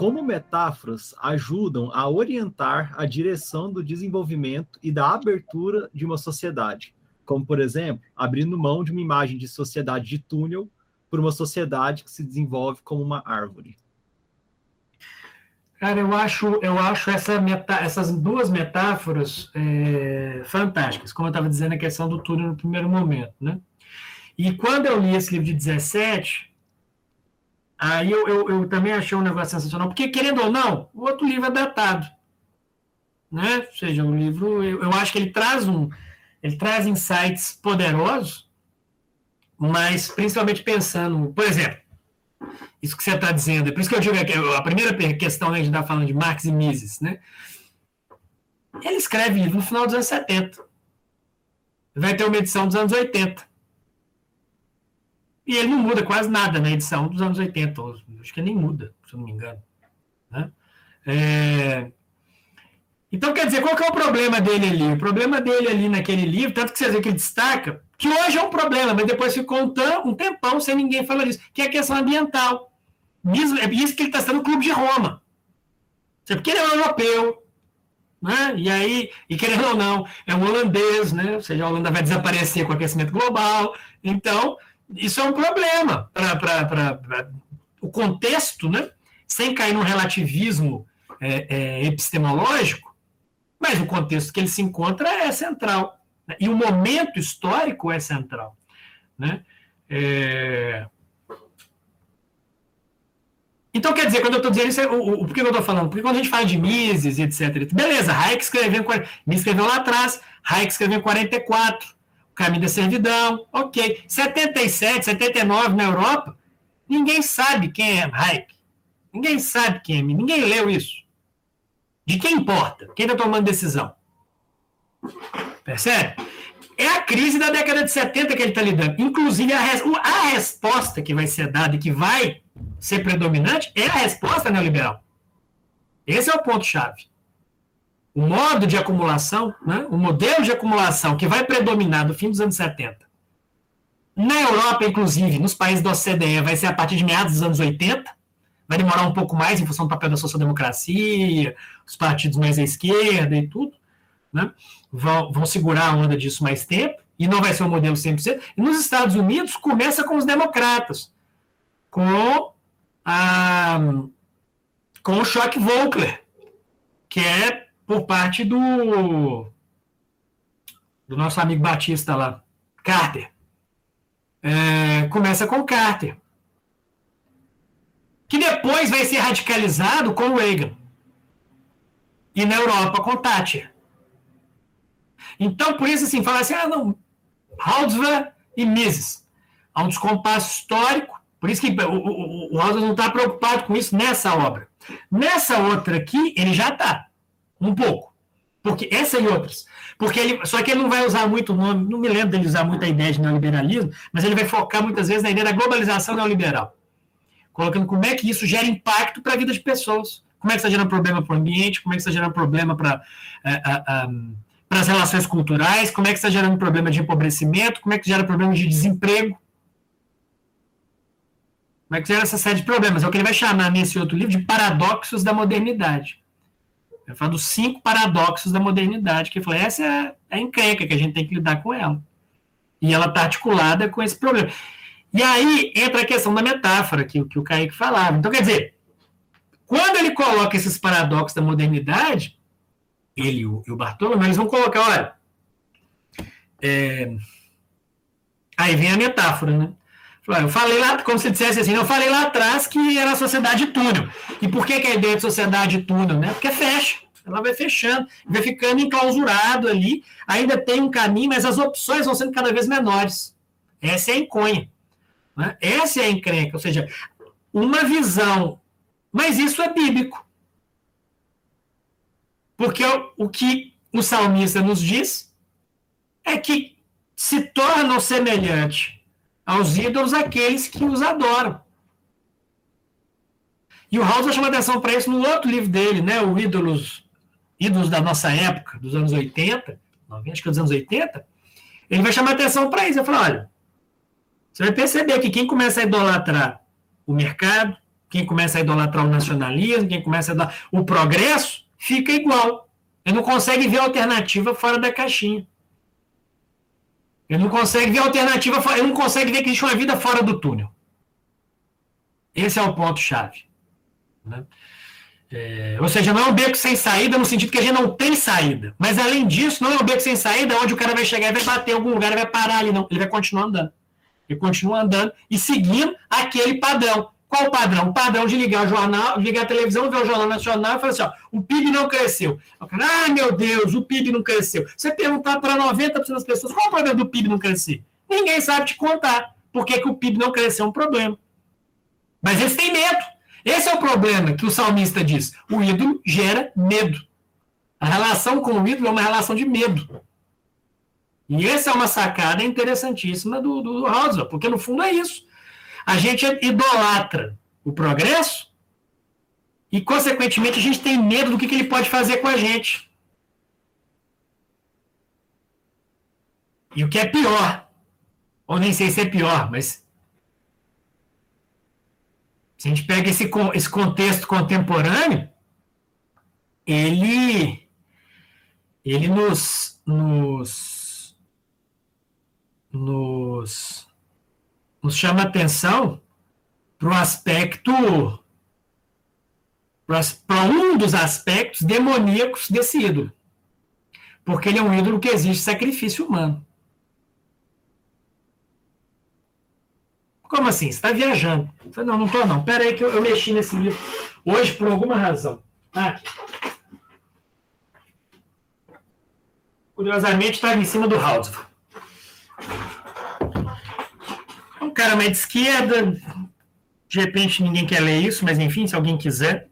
como metáforas ajudam a orientar a direção do desenvolvimento e da abertura de uma sociedade, como, por exemplo, abrindo mão de uma imagem de sociedade de túnel por uma sociedade que se desenvolve como uma árvore. Cara, eu acho, eu acho essa meta, essas duas metáforas é, fantásticas, como eu estava dizendo, a questão do túnel no primeiro momento. Né? E quando eu li esse livro de 17, aí eu, eu, eu também achei um negócio sensacional, porque, querendo ou não, o outro livro é datado. Né? Ou seja, o livro, eu, eu acho que ele traz um, ele traz insights poderosos, mas principalmente pensando, por exemplo, isso que você está dizendo. É por isso que eu digo que a primeira questão, né, a gente está falando de Marx e Mises, né? Ele escreve livro no final dos anos 70. Vai ter uma edição dos anos 80. E ele não muda quase nada na edição dos anos 80. Acho que nem muda, se não me engano. Né? É... Então, quer dizer, qual que é o problema dele ali? O problema dele ali naquele livro, tanto que você vê que ele destaca, que hoje é um problema, mas depois ficou um, tempão sem ninguém falar disso, que é a questão ambiental. Isso, é isso que ele está sendo no Clube de Roma. Porque ele é um europeu, né? E aí, e querendo ou não, é um holandês, né? Ou seja, a Holanda vai desaparecer com o aquecimento global. Então, isso é um problema para o contexto, né? Sem cair num relativismo é, é, epistemológico, mas o contexto que ele se encontra é central. Né? E o momento histórico é central. Né? É, então, quer dizer, quando eu estou dizendo isso, o, o, por que eu estou falando? Porque quando a gente fala de Mises etc. Beleza, Hayek escreveu, Mises escreveu lá atrás, Hayek escreveu em 44, o caminho da servidão, ok. 77, 79 na Europa, ninguém sabe quem é Hayek. Ninguém sabe quem é, ninguém leu isso. De quem importa? Quem está tomando decisão? Percebe? É a crise da década de 70 que ele está lidando. Inclusive, a, res, a resposta que vai ser dada e que vai ser predominante é a resposta neoliberal. Esse é o ponto-chave. Modo de acumulação, né, o modelo de acumulação que vai predominar no fim dos anos 70. Na Europa, inclusive, nos países da OCDE, vai ser a partir de meados dos anos 80. Vai demorar um pouco mais em função do papel da social-democracia, os partidos mais à esquerda e tudo. Né? Vão, vão segurar a onda disso mais tempo, e não vai ser um modelo 100%. E nos Estados Unidos, começa com os democratas, com a, com o choque Volcker, que é por parte do, do nosso amigo Batista lá, Carter. É, começa com Carter. Que depois vai ser radicalizado com Reagan. E na Europa com Thatcher. Então, por isso, assim, falar assim, ah, não, Haldsver e Mises. Há um descompasso histórico, por isso que o, o, o não está preocupado com isso nessa obra. Nessa outra aqui, ele já está. Um pouco. Porque essa e outras. Porque ele, só que ele não vai usar muito o nome, não me lembro dele usar muito a ideia de neoliberalismo, mas ele vai focar muitas vezes na ideia da globalização neoliberal. Colocando como é que isso gera impacto para a vida de pessoas. Como é que está gerando problema para o ambiente, como é que está gerando problema para é, as relações culturais, como é que está gerando problema de empobrecimento, como é que gera problema de desemprego. Como é que gera essa série de problemas? É o que ele vai chamar nesse outro livro de paradoxos da modernidade. Ele fala dos cinco paradoxos da modernidade, que ele fala, essa é a encrenca que a gente tem que lidar com ela. E ela está articulada com esse problema. E aí entra a questão da metáfora que, que o Kaique falava. Então, quer dizer, quando ele coloca esses paradoxos da modernidade, ele e o, o Bartolomeu, eles vão colocar, olha, é, aí vem a metáfora, né? Eu falei lá, como se dissesse assim, eu falei lá atrás que era a sociedade túnel. E por que, que a ideia de sociedade túnel? Né? Porque fecha. Ela vai fechando, vai ficando enclausurado ali. Ainda tem um caminho, mas as opções vão sendo cada vez menores. Essa é a enconha. Né? Essa é a encrenca. Ou seja, uma visão. Mas isso é bíblico. Porque o, que o salmista nos diz é que se tornam semelhante aos ídolos aqueles que os adoram. E o House chama atenção para isso no outro livro dele, né? O Ídolos, Ídolos da nossa época, dos anos 80, 90, acho que é dos anos 80. Ele vai chamar atenção para isso. Ele fala: olha, você vai perceber que quem começa a idolatrar o mercado, quem começa a idolatrar o nacionalismo, quem começa a dar o progresso, fica igual. Ele não consegue ver alternativa fora da caixinha. Ele não consegue ver alternativa, ele não consegue ver que existe uma vida fora do túnel. Esse é o ponto-chave. Né? É, ou seja, não é um beco sem saída no sentido que a gente não tem saída. Mas além disso, não é um beco sem saída onde o cara vai chegar e vai bater em algum lugar e vai parar ali, não. Ele vai continuar andando. Ele continua andando e seguindo aquele padrão. Qual o padrão? O padrão de ligar o jornal, ligar a televisão, ver o Jornal Nacional e falar assim: ó, o PIB não cresceu. Cara, ah, meu Deus, o PIB não cresceu. Você perguntar para 90% das pessoas qual é o problema do PIB não crescer? Ninguém sabe te contar. Por que, que o PIB não cresceu é um problema. Mas eles têm medo. Esse é o problema que o salmista diz. O ídolo gera medo. A relação com o ídolo é uma relação de medo. E essa é uma sacada interessantíssima do, do Roosevelt, porque no fundo é isso. A gente idolatra o progresso e, consequentemente, a gente tem medo do que, que ele pode fazer com a gente. E o que é pior, ou nem sei se é pior, mas se a gente pega esse, esse contexto contemporâneo, ele, ele nos, nos, nos, nos chama atenção para o aspecto, para um dos aspectos demoníacos desse ídolo. Porque ele é um ídolo que exige sacrifício humano. Como assim? Você está viajando. Eu falei, não, não estou não. Pera aí que eu, eu, mexi nesse livro hoje por alguma razão. Ah. Curiosamente, estava em cima do House. Um cara mais de esquerda. De repente ninguém quer ler isso, mas enfim, se alguém quiser,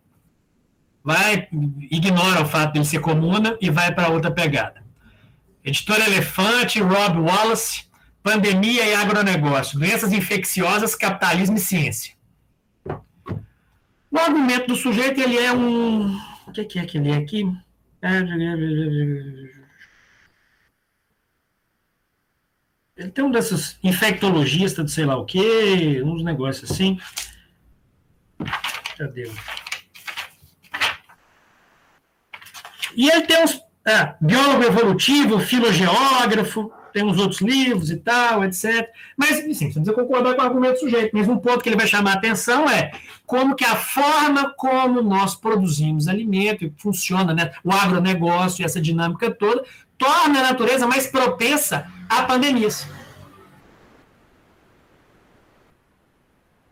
vai, ignora o fato de ele ser comuna e vai para outra pegada. Editora Elefante, Rob Wallace, Pandemia e agronegócio, doenças infecciosas, capitalismo e ciência. O argumento do sujeito, ele é um... O que é que ele é aqui? Ele tem um desses infectologistas de sei lá o quê, uns negócios assim. Cadê? E ele tem uns... Ah, biólogo evolutivo, filogeógrafo, tem uns outros livros e tal, etc. Mas, sim, precisa concordar com o argumento do sujeito. Mas um ponto que ele vai chamar a atenção é como que a forma como nós produzimos alimento, e funciona né, o agronegócio e essa dinâmica toda, torna a natureza mais propensa a pandemias.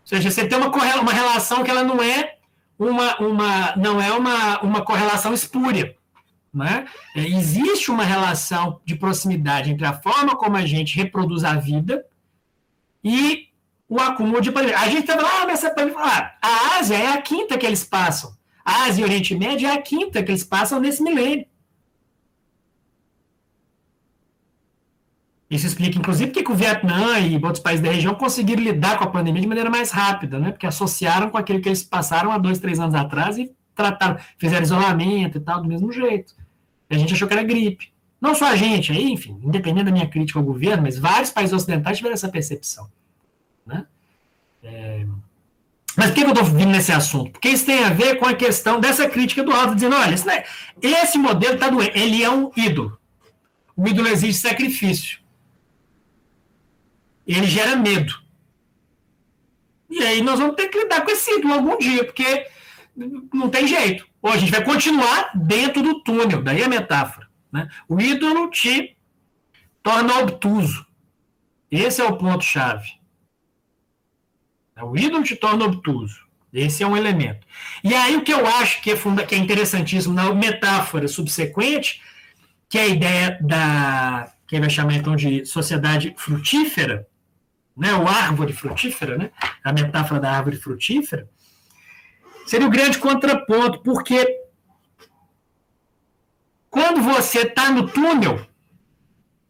Ou seja, você tem uma, uma relação que ela não é uma, uma, não é uma, uma correlação espúria. Né? É, existe uma relação de proximidade entre a forma como a gente reproduz a vida e o acúmulo de pandemia. A gente está falando, ah, mas essa pandemia. Ah, a Ásia é a quinta que eles passam. A Ásia e o Oriente Médio é a quinta que eles passam nesse milênio. Isso explica, inclusive, porque o Vietnã e outros países da região conseguiram lidar com a pandemia de maneira mais rápida, né? Porque associaram com aquilo que eles passaram há dois, três anos atrás e trataram, fizeram isolamento e tal, do mesmo jeito. A gente achou que era gripe. Não só a gente, aí, enfim, independente da minha crítica ao governo, mas vários países ocidentais tiveram essa percepção. Né? É... Mas por que eu estou vindo nesse assunto? Porque isso tem a ver com a questão dessa crítica do Alto, dizendo, olha, esse, esse modelo está doente, ele é um ídolo. O ídolo exige sacrifício. Ele gera medo. E aí nós vamos ter que lidar com esse ídolo algum dia, porque não tem jeito. Ou a gente vai continuar dentro do túnel, daí a metáfora. Né? O ídolo te torna obtuso. Esse é o ponto-chave. O ídolo te torna obtuso. Esse é um elemento. E aí o que eu acho que é, que é interessantíssimo na metáfora subsequente, que é a ideia da que vai chamar então de sociedade frutífera, né, o árvore frutífera, né, a metáfora da árvore frutífera, seria o grande contraponto, porque quando você está no túnel,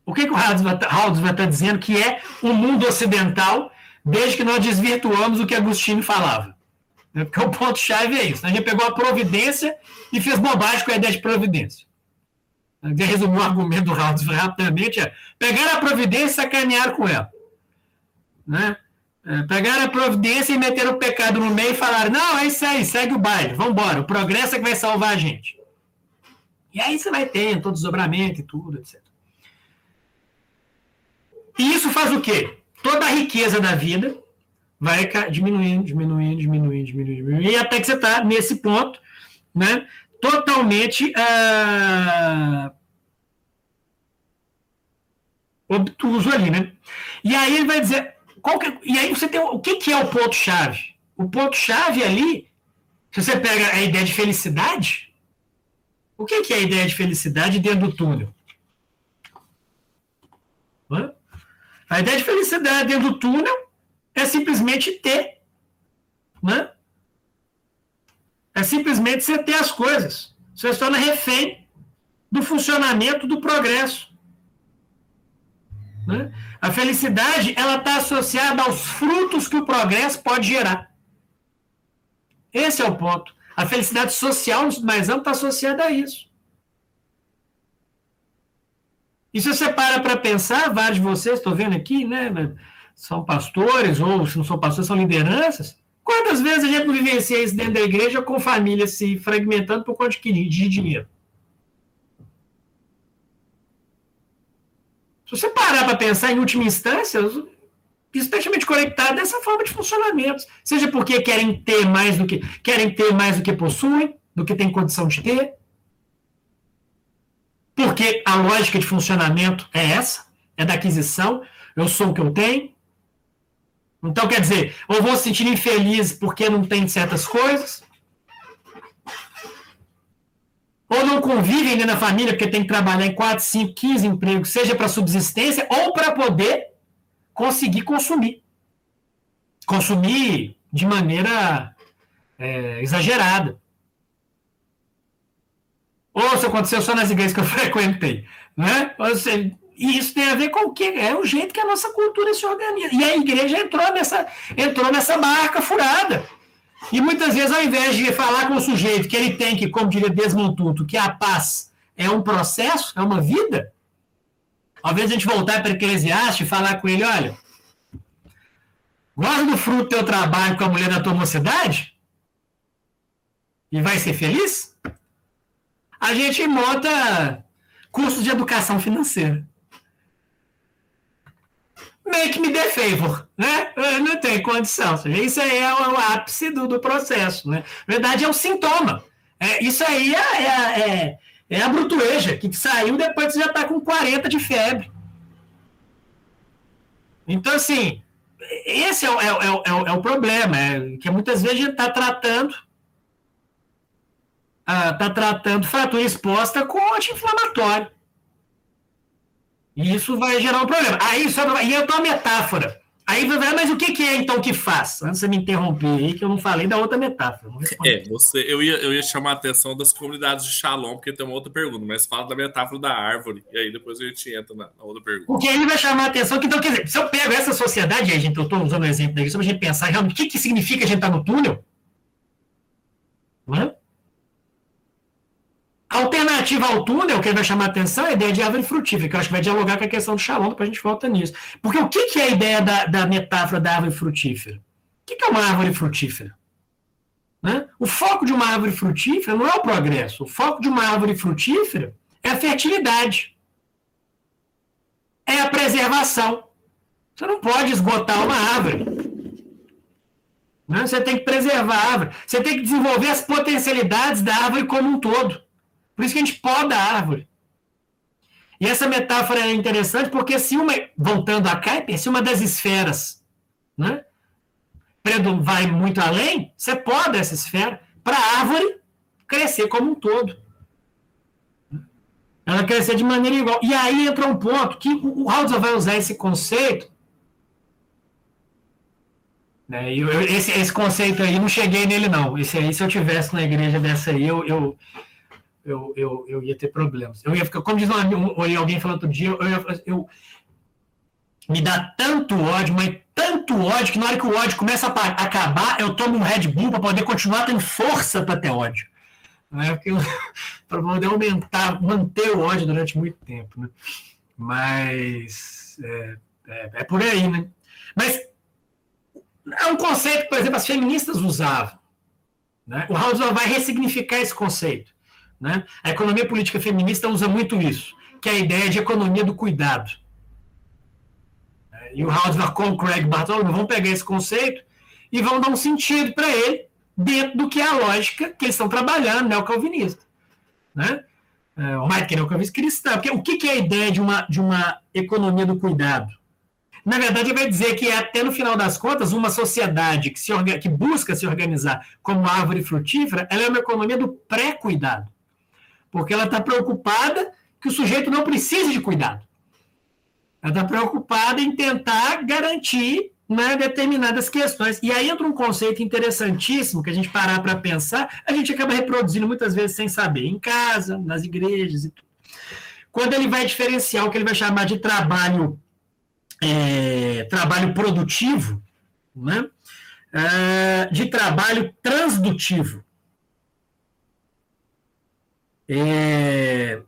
o que, que o vai estar dizendo que é o mundo ocidental, desde que nós desvirtuamos o que Agostinho falava? Porque o ponto-chave é isso. A gente pegou a providência e fez bobagem com a ideia de providência. Resumir o argumento do Haldes rapidamente: é pegar a providência e sacanear com ela. Né? É, pegaram a providência e meteram o pecado no meio e falaram: não, é isso aí, segue o baile, vamos embora, o progresso é que vai salvar a gente. E aí você vai tendo todo desdobramento e tudo, etc. E isso faz o quê? Toda a riqueza da vida vai diminuindo, diminuindo, diminuindo, diminuindo, diminuindo, e até que você está nesse ponto, né, totalmente uh, obtuso ali, né? E aí ele vai dizer, que, e aí você tem o que, que é o ponto chave? O ponto chave ali, se você pega a ideia de felicidade, o que, que é a ideia de felicidade dentro do túnel? A ideia de felicidade dentro do túnel é simplesmente ter. Né? É simplesmente você ter as coisas. Você se torna refém do funcionamento do progresso. Né? A felicidade ela está associada aos frutos que o progresso pode gerar. Esse é o ponto. A felicidade social, mais amplo, está associada a isso. E se você para para pensar, vários de vocês, estou vendo aqui, né, são pastores, ou se não são pastores, são lideranças. Quantas vezes a gente não vivencia isso dentro da igreja com famílias se fragmentando por conta de dinheiro? Se você parar para pensar em última instância, isso está extremamente conectado dessa forma de funcionamento. Seja porque querem ter mais do que querem ter mais do que possuem, do que tem condição de ter, porque a lógica de funcionamento é essa, é da aquisição. Eu sou o que eu tenho. Então, quer dizer, ou vou se sentir infeliz porque não tem certas coisas, ou não convivem na família porque tem que trabalhar em 4, 5, 15 empregos, seja para subsistência ou para poder conseguir consumir. Consumir de maneira é, exagerada. Ou se aconteceu só nas igrejas que eu frequentei. Né? Seja, e isso tem a ver com o que é o jeito que a nossa cultura se organiza. E a igreja entrou nessa, entrou nessa barca furada. E muitas vezes, ao invés de falar com o sujeito que ele tem que, como diria Desmond Tutu, que a paz é um processo, é uma vida, ao invés de a gente voltar para Eclesiastes e falar com ele, olha, gosta do fruto do teu trabalho com a mulher da tua mocidade? E vai ser feliz? a gente monta cursos de educação financeira. Make me the favor, né? Não tem condição. Isso aí é o ápice do, do processo, né? Na verdade, é um sintoma. É, isso aí é, é, é, é a brutueja, que saiu depois que você já está com 40 de febre. Então, assim, esse é o, é, é, é, é o problema, é, que muitas vezes a gente está tratando está ah, tratando fratura exposta com anti-inflamatório. E isso vai gerar um problema. Aí, só, aí eu dou uma metáfora. Aí vai ver, mas o que, que, é então que faz? Antes de você me interromper aí, que eu não falei da outra metáfora. É, você, eu, ia, eu ia chamar a atenção das comunidades de Shalom, porque tem uma outra pergunta, mas fala da metáfora da árvore, e aí depois a gente entra na, na outra pergunta. Porque aí vai chamar a atenção, que, então, quer dizer, se eu pego essa sociedade aí, gente, eu estou usando o exemplo daí, só para a gente pensar realmente o que, que significa a gente estar tá no túnel, não A alternativa ao túnel, que vai chamar atenção, é a ideia de árvore frutífera, que eu acho que vai dialogar com a questão do Shalom, depois a gente volta nisso. Porque o que, que é a ideia da, da metáfora da árvore frutífera? O que, que é uma árvore frutífera? Né? O foco de uma árvore frutífera não é o progresso. O foco de uma árvore frutífera é a fertilidade. É a preservação. Você não pode esgotar uma árvore. Né? Você tem que preservar a árvore. Você tem que desenvolver as potencialidades da árvore como um todo. Por isso que a gente poda a árvore. E essa metáfora é interessante porque se uma, voltando a Kuiper, se uma das esferas né, vai muito além, você poda essa esfera para a árvore crescer como um todo. Ela crescer de maneira igual. E aí entra um ponto que o Hauser vai usar esse conceito. Né, eu, esse, esse conceito aí, não cheguei nele, não. Esse aí, se eu tivesse na igreja dessa aí, eu, eu eu, eu, eu ia ter problemas. Eu ia ficar, como diz um, alguém falando outro dia, eu, eu, eu, me dá tanto ódio, mas tanto ódio, que na hora que o ódio começa a acabar, eu tomo um Red Bull para poder continuar tendo força para ter ódio. Né? para poder aumentar, manter o ódio durante muito tempo. Né? Mas é, é, é por aí, né? Mas É um conceito, por exemplo, as feministas usavam. Né? O Hausdorff vai ressignificar esse conceito. Né? A economia política feminista usa muito isso, que é a ideia de economia do cuidado. E o Hausdorff com Craig Bartholomew vão pegar esse conceito e vão dar um sentido para ele dentro do que é a lógica que eles estão trabalhando, neocalvinista. Né? É, o Mike neocalvinista cristão. Porque o que, que é a ideia de uma, de uma economia do cuidado? Na verdade, ele vai dizer que é, até no final das contas, uma sociedade que, se, que busca se organizar como árvore frutífera, ela é uma economia do pré-cuidado. Porque ela está preocupada que o sujeito não precise de cuidado. Ela está preocupada em tentar garantir né, determinadas questões. E aí entra um conceito interessantíssimo que a gente parar para pensar, a gente acaba reproduzindo muitas vezes sem saber, em casa, nas igrejas e tudo. Quando ele vai diferenciar o que ele vai chamar de trabalho, é, trabalho produtivo, né, é, de trabalho transdutivo. É,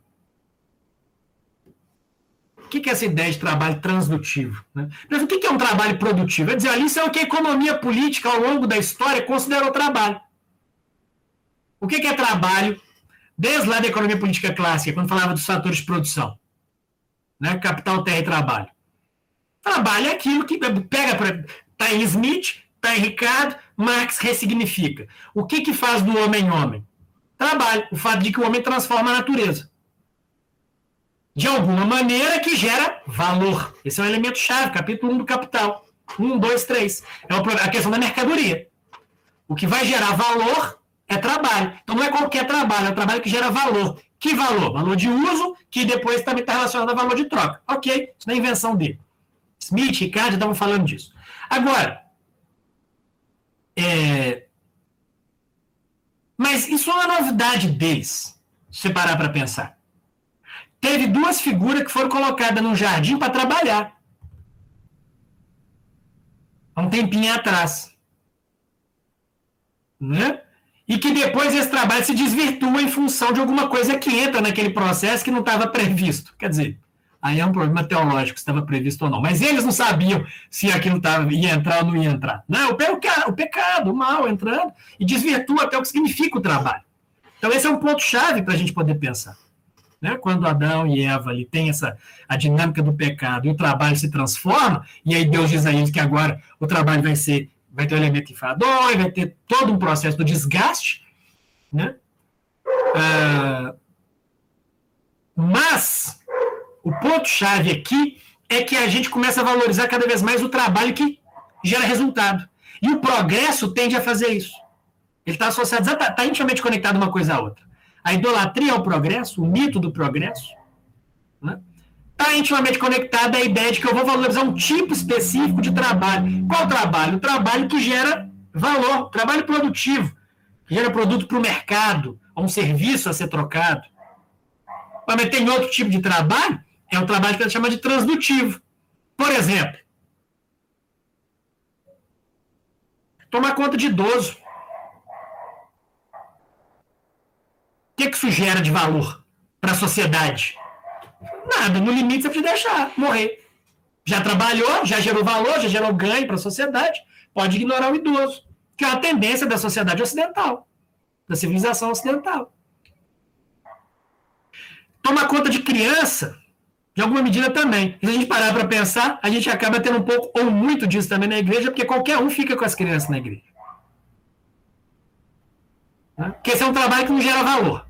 o que é essa ideia de trabalho transdutivo? Né? Mas o que é um trabalho produtivo? É dizer, ali isso é o que a economia política, ao longo da história, considerou trabalho. O que é trabalho? Desde lá da economia política clássica, quando falava dos fatores de produção. Né? Capital, terra e trabalho. Trabalho é aquilo que pega para. Está em Smith, está em Ricardo, Marx ressignifica. O que, que faz do homem homem? Trabalho. O fato de que o homem transforma a natureza de alguma maneira que gera valor. Esse é o elemento chave, capítulo 1 do Capital. 1, 2, 3. É a questão da mercadoria. O que vai gerar valor é trabalho. Então não é qualquer trabalho, é o trabalho que gera valor. Que valor? Valor de uso, que depois também está relacionado a valor de troca. Ok, isso não é invenção dele. Smith, Ricardo estavam falando disso. Agora, é... mas isso é novidade deles, se parar para pensar teve duas figuras que foram colocadas no jardim para trabalhar. Há um tempinho atrás. Né? E que depois esse trabalho se desvirtua em função de alguma coisa que entra naquele processo que não estava previsto. Quer dizer, aí é um problema teológico se estava previsto ou não. Mas eles não sabiam se aquilo tava, ia entrar ou não ia entrar. Não, o pecado, o, pecado, o mal entrando e desvirtua até o que significa o trabalho. Então, esse é um ponto-chave para a gente poder pensar. Né? Quando Adão e Eva ali tem essa a dinâmica do pecado e o trabalho se transforma, e aí Deus diz a eles que agora o trabalho vai ser vai ter um elemento enfador, vai ter todo um processo do desgaste, né? Ah, mas o ponto chave aqui é que a gente começa a valorizar cada vez mais o trabalho que gera resultado. E o progresso tende a fazer isso. Ele está associado, está tá intimamente conectado uma coisa à outra. A idolatria ao progresso, o mito do progresso, está né, tá intimamente conectada à ideia de que eu vou valorizar um tipo específico de trabalho. Qual trabalho? O trabalho que gera valor, trabalho produtivo, que gera produto para o mercado, ou um serviço a ser trocado. Mas tem outro tipo de trabalho, é o trabalho que a gente chama de transdutivo. Por exemplo, tomar conta de idoso. que, que isso gera de valor para a sociedade? Nada. No limite, você precisa deixar morrer. Já trabalhou, já gerou valor, já gerou ganho para a sociedade. Pode ignorar o idoso, que é uma tendência da sociedade ocidental, da civilização ocidental. Tomar conta de criança, de alguma medida também. Se a gente parar para pensar, a gente acaba tendo um pouco ou muito disso também na igreja, porque qualquer um fica com as crianças na igreja. Né? Porque esse é um trabalho que não gera valor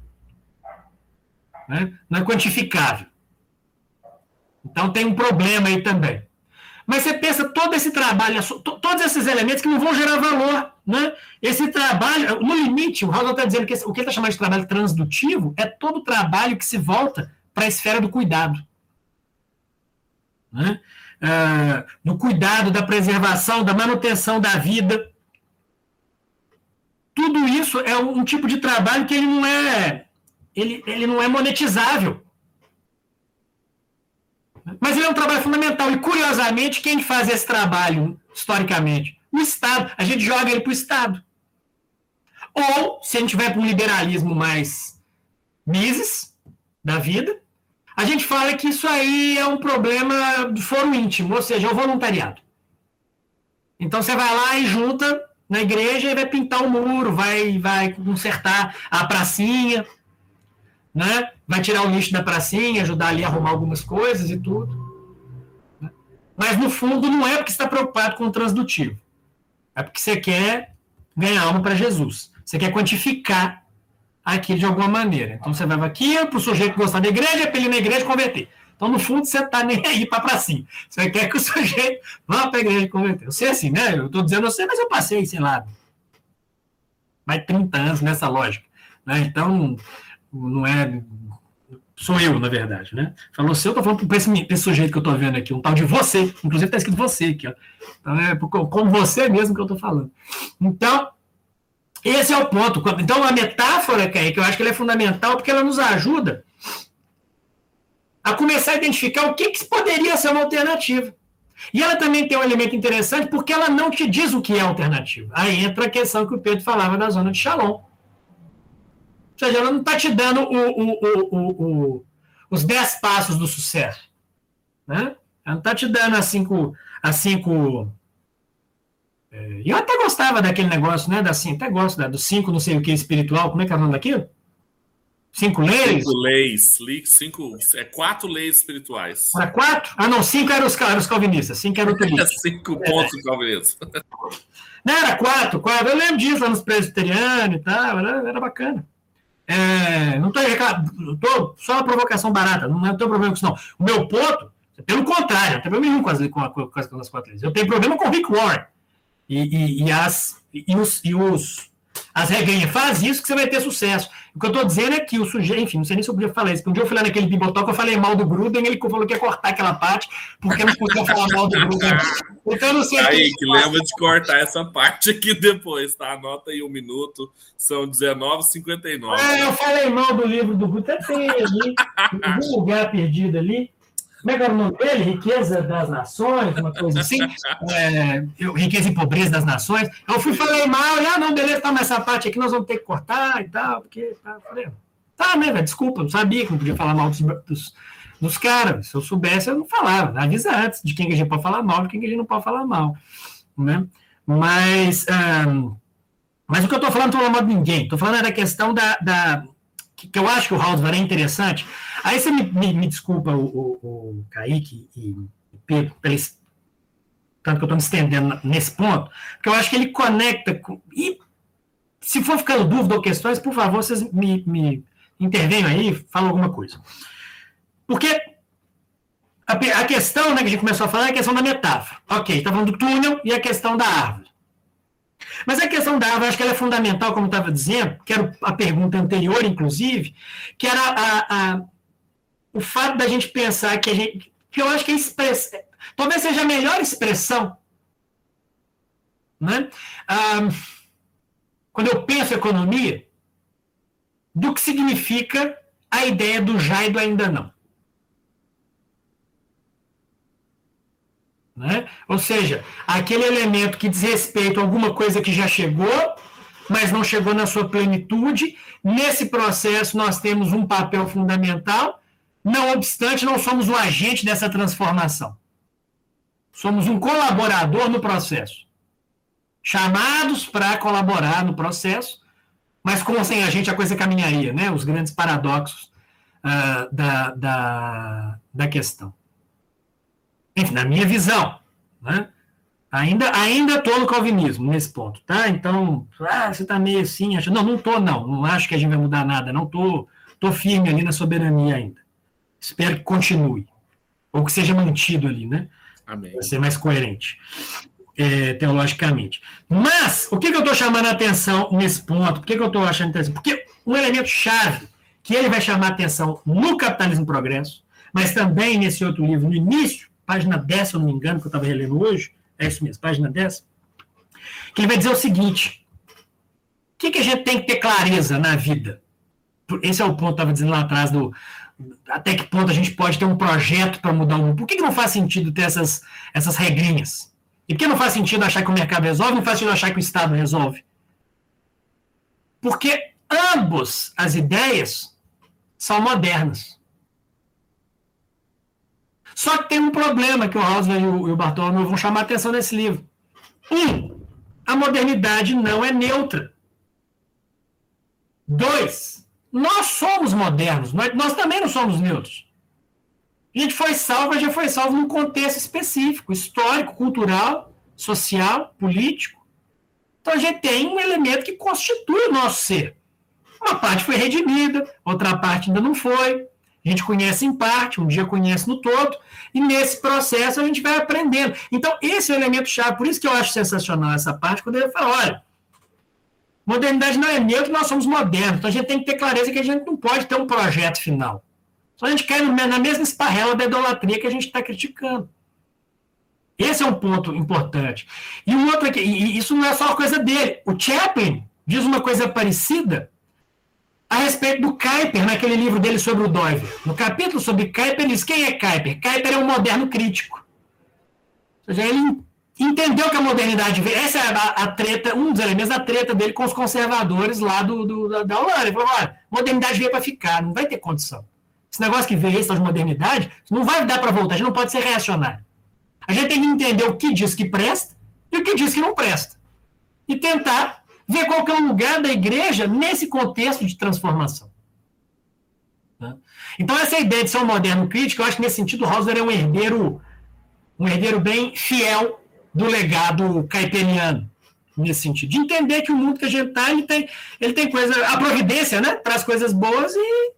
né? não é quantificável. Então tem um problema aí também. Mas você pensa todo esse trabalho, todos esses elementos que não vão gerar valor. Né? Esse trabalho, no limite, o Raul está dizendo que o que ele está chamando de trabalho transdutivo é todo trabalho que se volta para a esfera do cuidado. Né? Ah, do cuidado, da preservação, da manutenção da vida. Tudo isso é um, tipo de trabalho que ele não é ele, ele não é monetizável. Mas ele é um trabalho fundamental. E, curiosamente, quem faz esse trabalho, historicamente? O Estado. A gente joga ele para o Estado. Ou, se a gente tiver para um liberalismo mais Mises da vida, a gente fala que isso aí é um problema do foro íntimo, ou seja, é o voluntariado. Então você vai lá e junta na igreja e vai pintar o muro, vai, vai consertar a pracinha, né? vai tirar o lixo da pracinha, ajudar ali a arrumar algumas coisas e tudo. Né? Mas no fundo não é porque está preocupado com o transdutivo. É porque você quer ganhar alma para Jesus. Você quer quantificar aquilo de alguma maneira. Então você vai aqui para o sujeito gostar da igreja, para ele ir na igreja converter. Então, no fundo, você está nem aí para pra cima. Você quer que o sujeito vá para a igreja converter. Eu sei assim, né? Eu estou dizendo você, mas eu passei, sei lá, mais 30 anos nessa lógica. Né? Então, não é. Sou eu, na verdade, né? Falou você, eu estou falando para esse, esse, sujeito que eu estou vendo aqui, um tal de você. Inclusive, está escrito você aqui, ó. Então, é como você mesmo que eu estou falando. Então, esse é o ponto. Então, a metáfora, que eu acho que ela é fundamental porque ela nos ajuda a começar a identificar o que, que poderia ser uma alternativa. E ela também tem um elemento interessante porque ela não te diz o que é alternativa. Aí entra a questão que o Pedro falava da zona de Shalom. Ou seja, ela não está te dando o, o, o, os dez passos do sucesso. Né? Ela não está te dando as cinco. As cinco é, eu até gostava daquele negócio, né? Da, assim, até gosto da, do cinco, não sei o que, espiritual. Como é que é o nome daquilo? Cinco leis? Cinco leis. Cinco, é quatro leis espirituais. Era quatro? Ah, não, cinco eram os, eram os calvinistas. Cinco eram os cinco pontos é. calvinistas. Não, era quatro, quatro. Eu lembro disso lá nos presbiterianos e tal. Era, era bacana. É, não estou só uma provocação barata, não, não tenho problema com isso, não. O meu ponto, pelo contrário, não tem problema nenhum com as, com, com, com as quatro leis. Eu tenho problema com o Rick Warren. E, e, e, as, e, os, e os as regrinhas. Faz isso que você vai ter sucesso. O que eu estou dizendo é que o sujeito, enfim, não sei nem se eu podia falar isso, porque um dia eu fui lá naquele bibotoca, eu falei mal do Gruden, ele falou que ia cortar aquela parte, porque não podia falar mal do Gruden. Então eu não sei. Aí, que lembra de cortar essa parte aqui depois, tá? Anota aí um minuto, são 19h59. É, eu falei mal do livro do Gruden, até tem ali, um lugar perdido ali. Como é que era o nome dele? Riqueza das Nações, uma coisa assim. É, riqueza e pobreza das nações. Eu fui falei mal, e, ah, não, beleza, tá, mas essa parte aqui nós vamos ter que cortar e tal, porque. Tá, falei, tá né, velho, desculpa, não sabia que não podia falar mal dos, dos, dos caras. Se eu soubesse, eu não falava. Avisa antes de quem que a gente pode falar mal, de quem que a gente não pode falar mal. Né? Mas. Mas o que eu estou falando não estou falando mal de ninguém. Estou falando da questão da, da que, que eu acho que o Haldvar é interessante. Aí você me, me, me desculpa, o, o, o Kaique e Pedro, pelos, tanto que eu estou me estendendo nesse ponto, porque eu acho que ele conecta com. E se for ficando dúvida ou questões, por favor, vocês me, me intervenham aí, falam alguma coisa. Porque a, a, questão né, que a gente começou a falar é a questão da metáfora. Ok, está falando do túnel e a questão da árvore. Mas a questão da árvore, acho que ela é fundamental, como estava dizendo, que era a pergunta anterior, inclusive, que era a, a, o fato da gente pensar que a gente. que eu acho que a expressão. Talvez seja a melhor expressão. Né? Ah, quando eu penso economia, do que significa a ideia do já e do ainda não. Né? Ou seja, aquele elemento que diz respeito a alguma coisa que já chegou, mas não chegou na sua plenitude. Nesse processo, nós temos um papel fundamental, não obstante, não somos o agente dessa transformação. Somos um colaborador no processo. Chamados para colaborar no processo, mas como sem a gente a coisa caminharia, né? Os grandes paradoxos uh, da, da, da questão enfim, na minha visão, né? Ainda, ainda estou no calvinismo nesse ponto, tá? Então, ah, você está meio assim, acho... não, não estou, não, não acho que a gente vai mudar nada, não estou tô, tô firme ali na soberania ainda. Espero que continue, ou que seja mantido ali, né? Amém. Para ser mais coerente, é, teologicamente. Mas, o que, que eu estou chamando a atenção nesse ponto? Por que, que eu estou achando atenção? Porque um elemento chave que ele vai chamar a atenção no Capitalismo Progresso, mas também nesse outro livro, no início, página 10, se eu não me engano, que eu estava relendo hoje, é isso mesmo, página 10, que ele vai dizer o seguinte: o que, que a gente tem que ter clareza na vida? Esse é o ponto que eu estava dizendo lá atrás do até que ponto a gente pode ter um projeto para mudar o mundo. Por que, que não faz sentido ter essas, essas regrinhas? E por que não faz sentido achar que o mercado resolve, não faz sentido achar que o Estado resolve? Porque ambos as ideias são modernas. Só que tem um problema que o Roswell e o, Bartolomeu vão chamar a atenção nesse livro. Um, a modernidade não é neutra. Dois, nós somos modernos, nós, nós também não somos neutros. A gente foi salvo, já foi salvo num contexto específico, histórico, cultural, social, político. Então a gente tem um elemento que constitui o nosso ser. Uma parte foi redimida, outra parte ainda não foi. A gente conhece em parte, um dia conhece no todo, e nesse processo a gente vai aprendendo. Então, esse é o elemento chave. Por isso que eu acho sensacional essa parte, quando ele fala: olha, modernidade não é neutra, nós somos modernos. Então, a gente tem que ter clareza que a gente não pode ter um projeto final. Só a gente cai na mesma esparrela da idolatria que a gente está criticando. Esse é um ponto importante. E um outro aqui, e isso não é só coisa dele. O Chaplin diz uma coisa parecida a respeito do Kuyper, naquele livro dele sobre o Doiver. No capítulo sobre Kuyper, ele diz: quem é Kuyper? Kuyper é um moderno crítico. Ou seja, ele entendeu que a modernidade veio. Essa é a, a, treta, um dos elementos da treta dele com os conservadores lá do, do da, da Holanda. Ele falou: olha, modernidade veio para ficar, não vai ter condição. Esse negócio que veio, essa de modernidade, não vai dar para voltar, a gente não pode ser reacionário. A gente tem que entender o que diz que presta e o que diz que não presta. E tentar ver qual que é o lugar da igreja nesse contexto de transformação. Né? Então, essa ideia de ser um moderno crítico, eu acho que nesse sentido Hauser é um herdeiro, um herdeiro bem fiel do legado caipeliano, nesse sentido. De entender que o mundo que a gente está, ele tem, ele tem coisa, a providência, né? Traz coisas boas e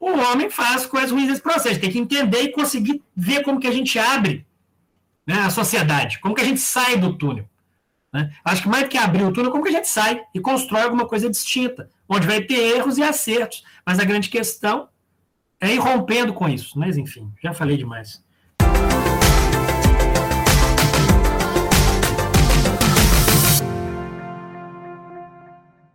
o homem faz coisas ruins nesse processo. Tem que entender e conseguir ver como que a gente abre né, a sociedade, como que a gente sai do túnel. Né? Acho que mais que abrir o túnel, como que a gente sai e constrói alguma coisa distinta, onde vai ter erros e acertos. Mas a grande questão é ir rompendo com isso. Mas, enfim, já falei demais.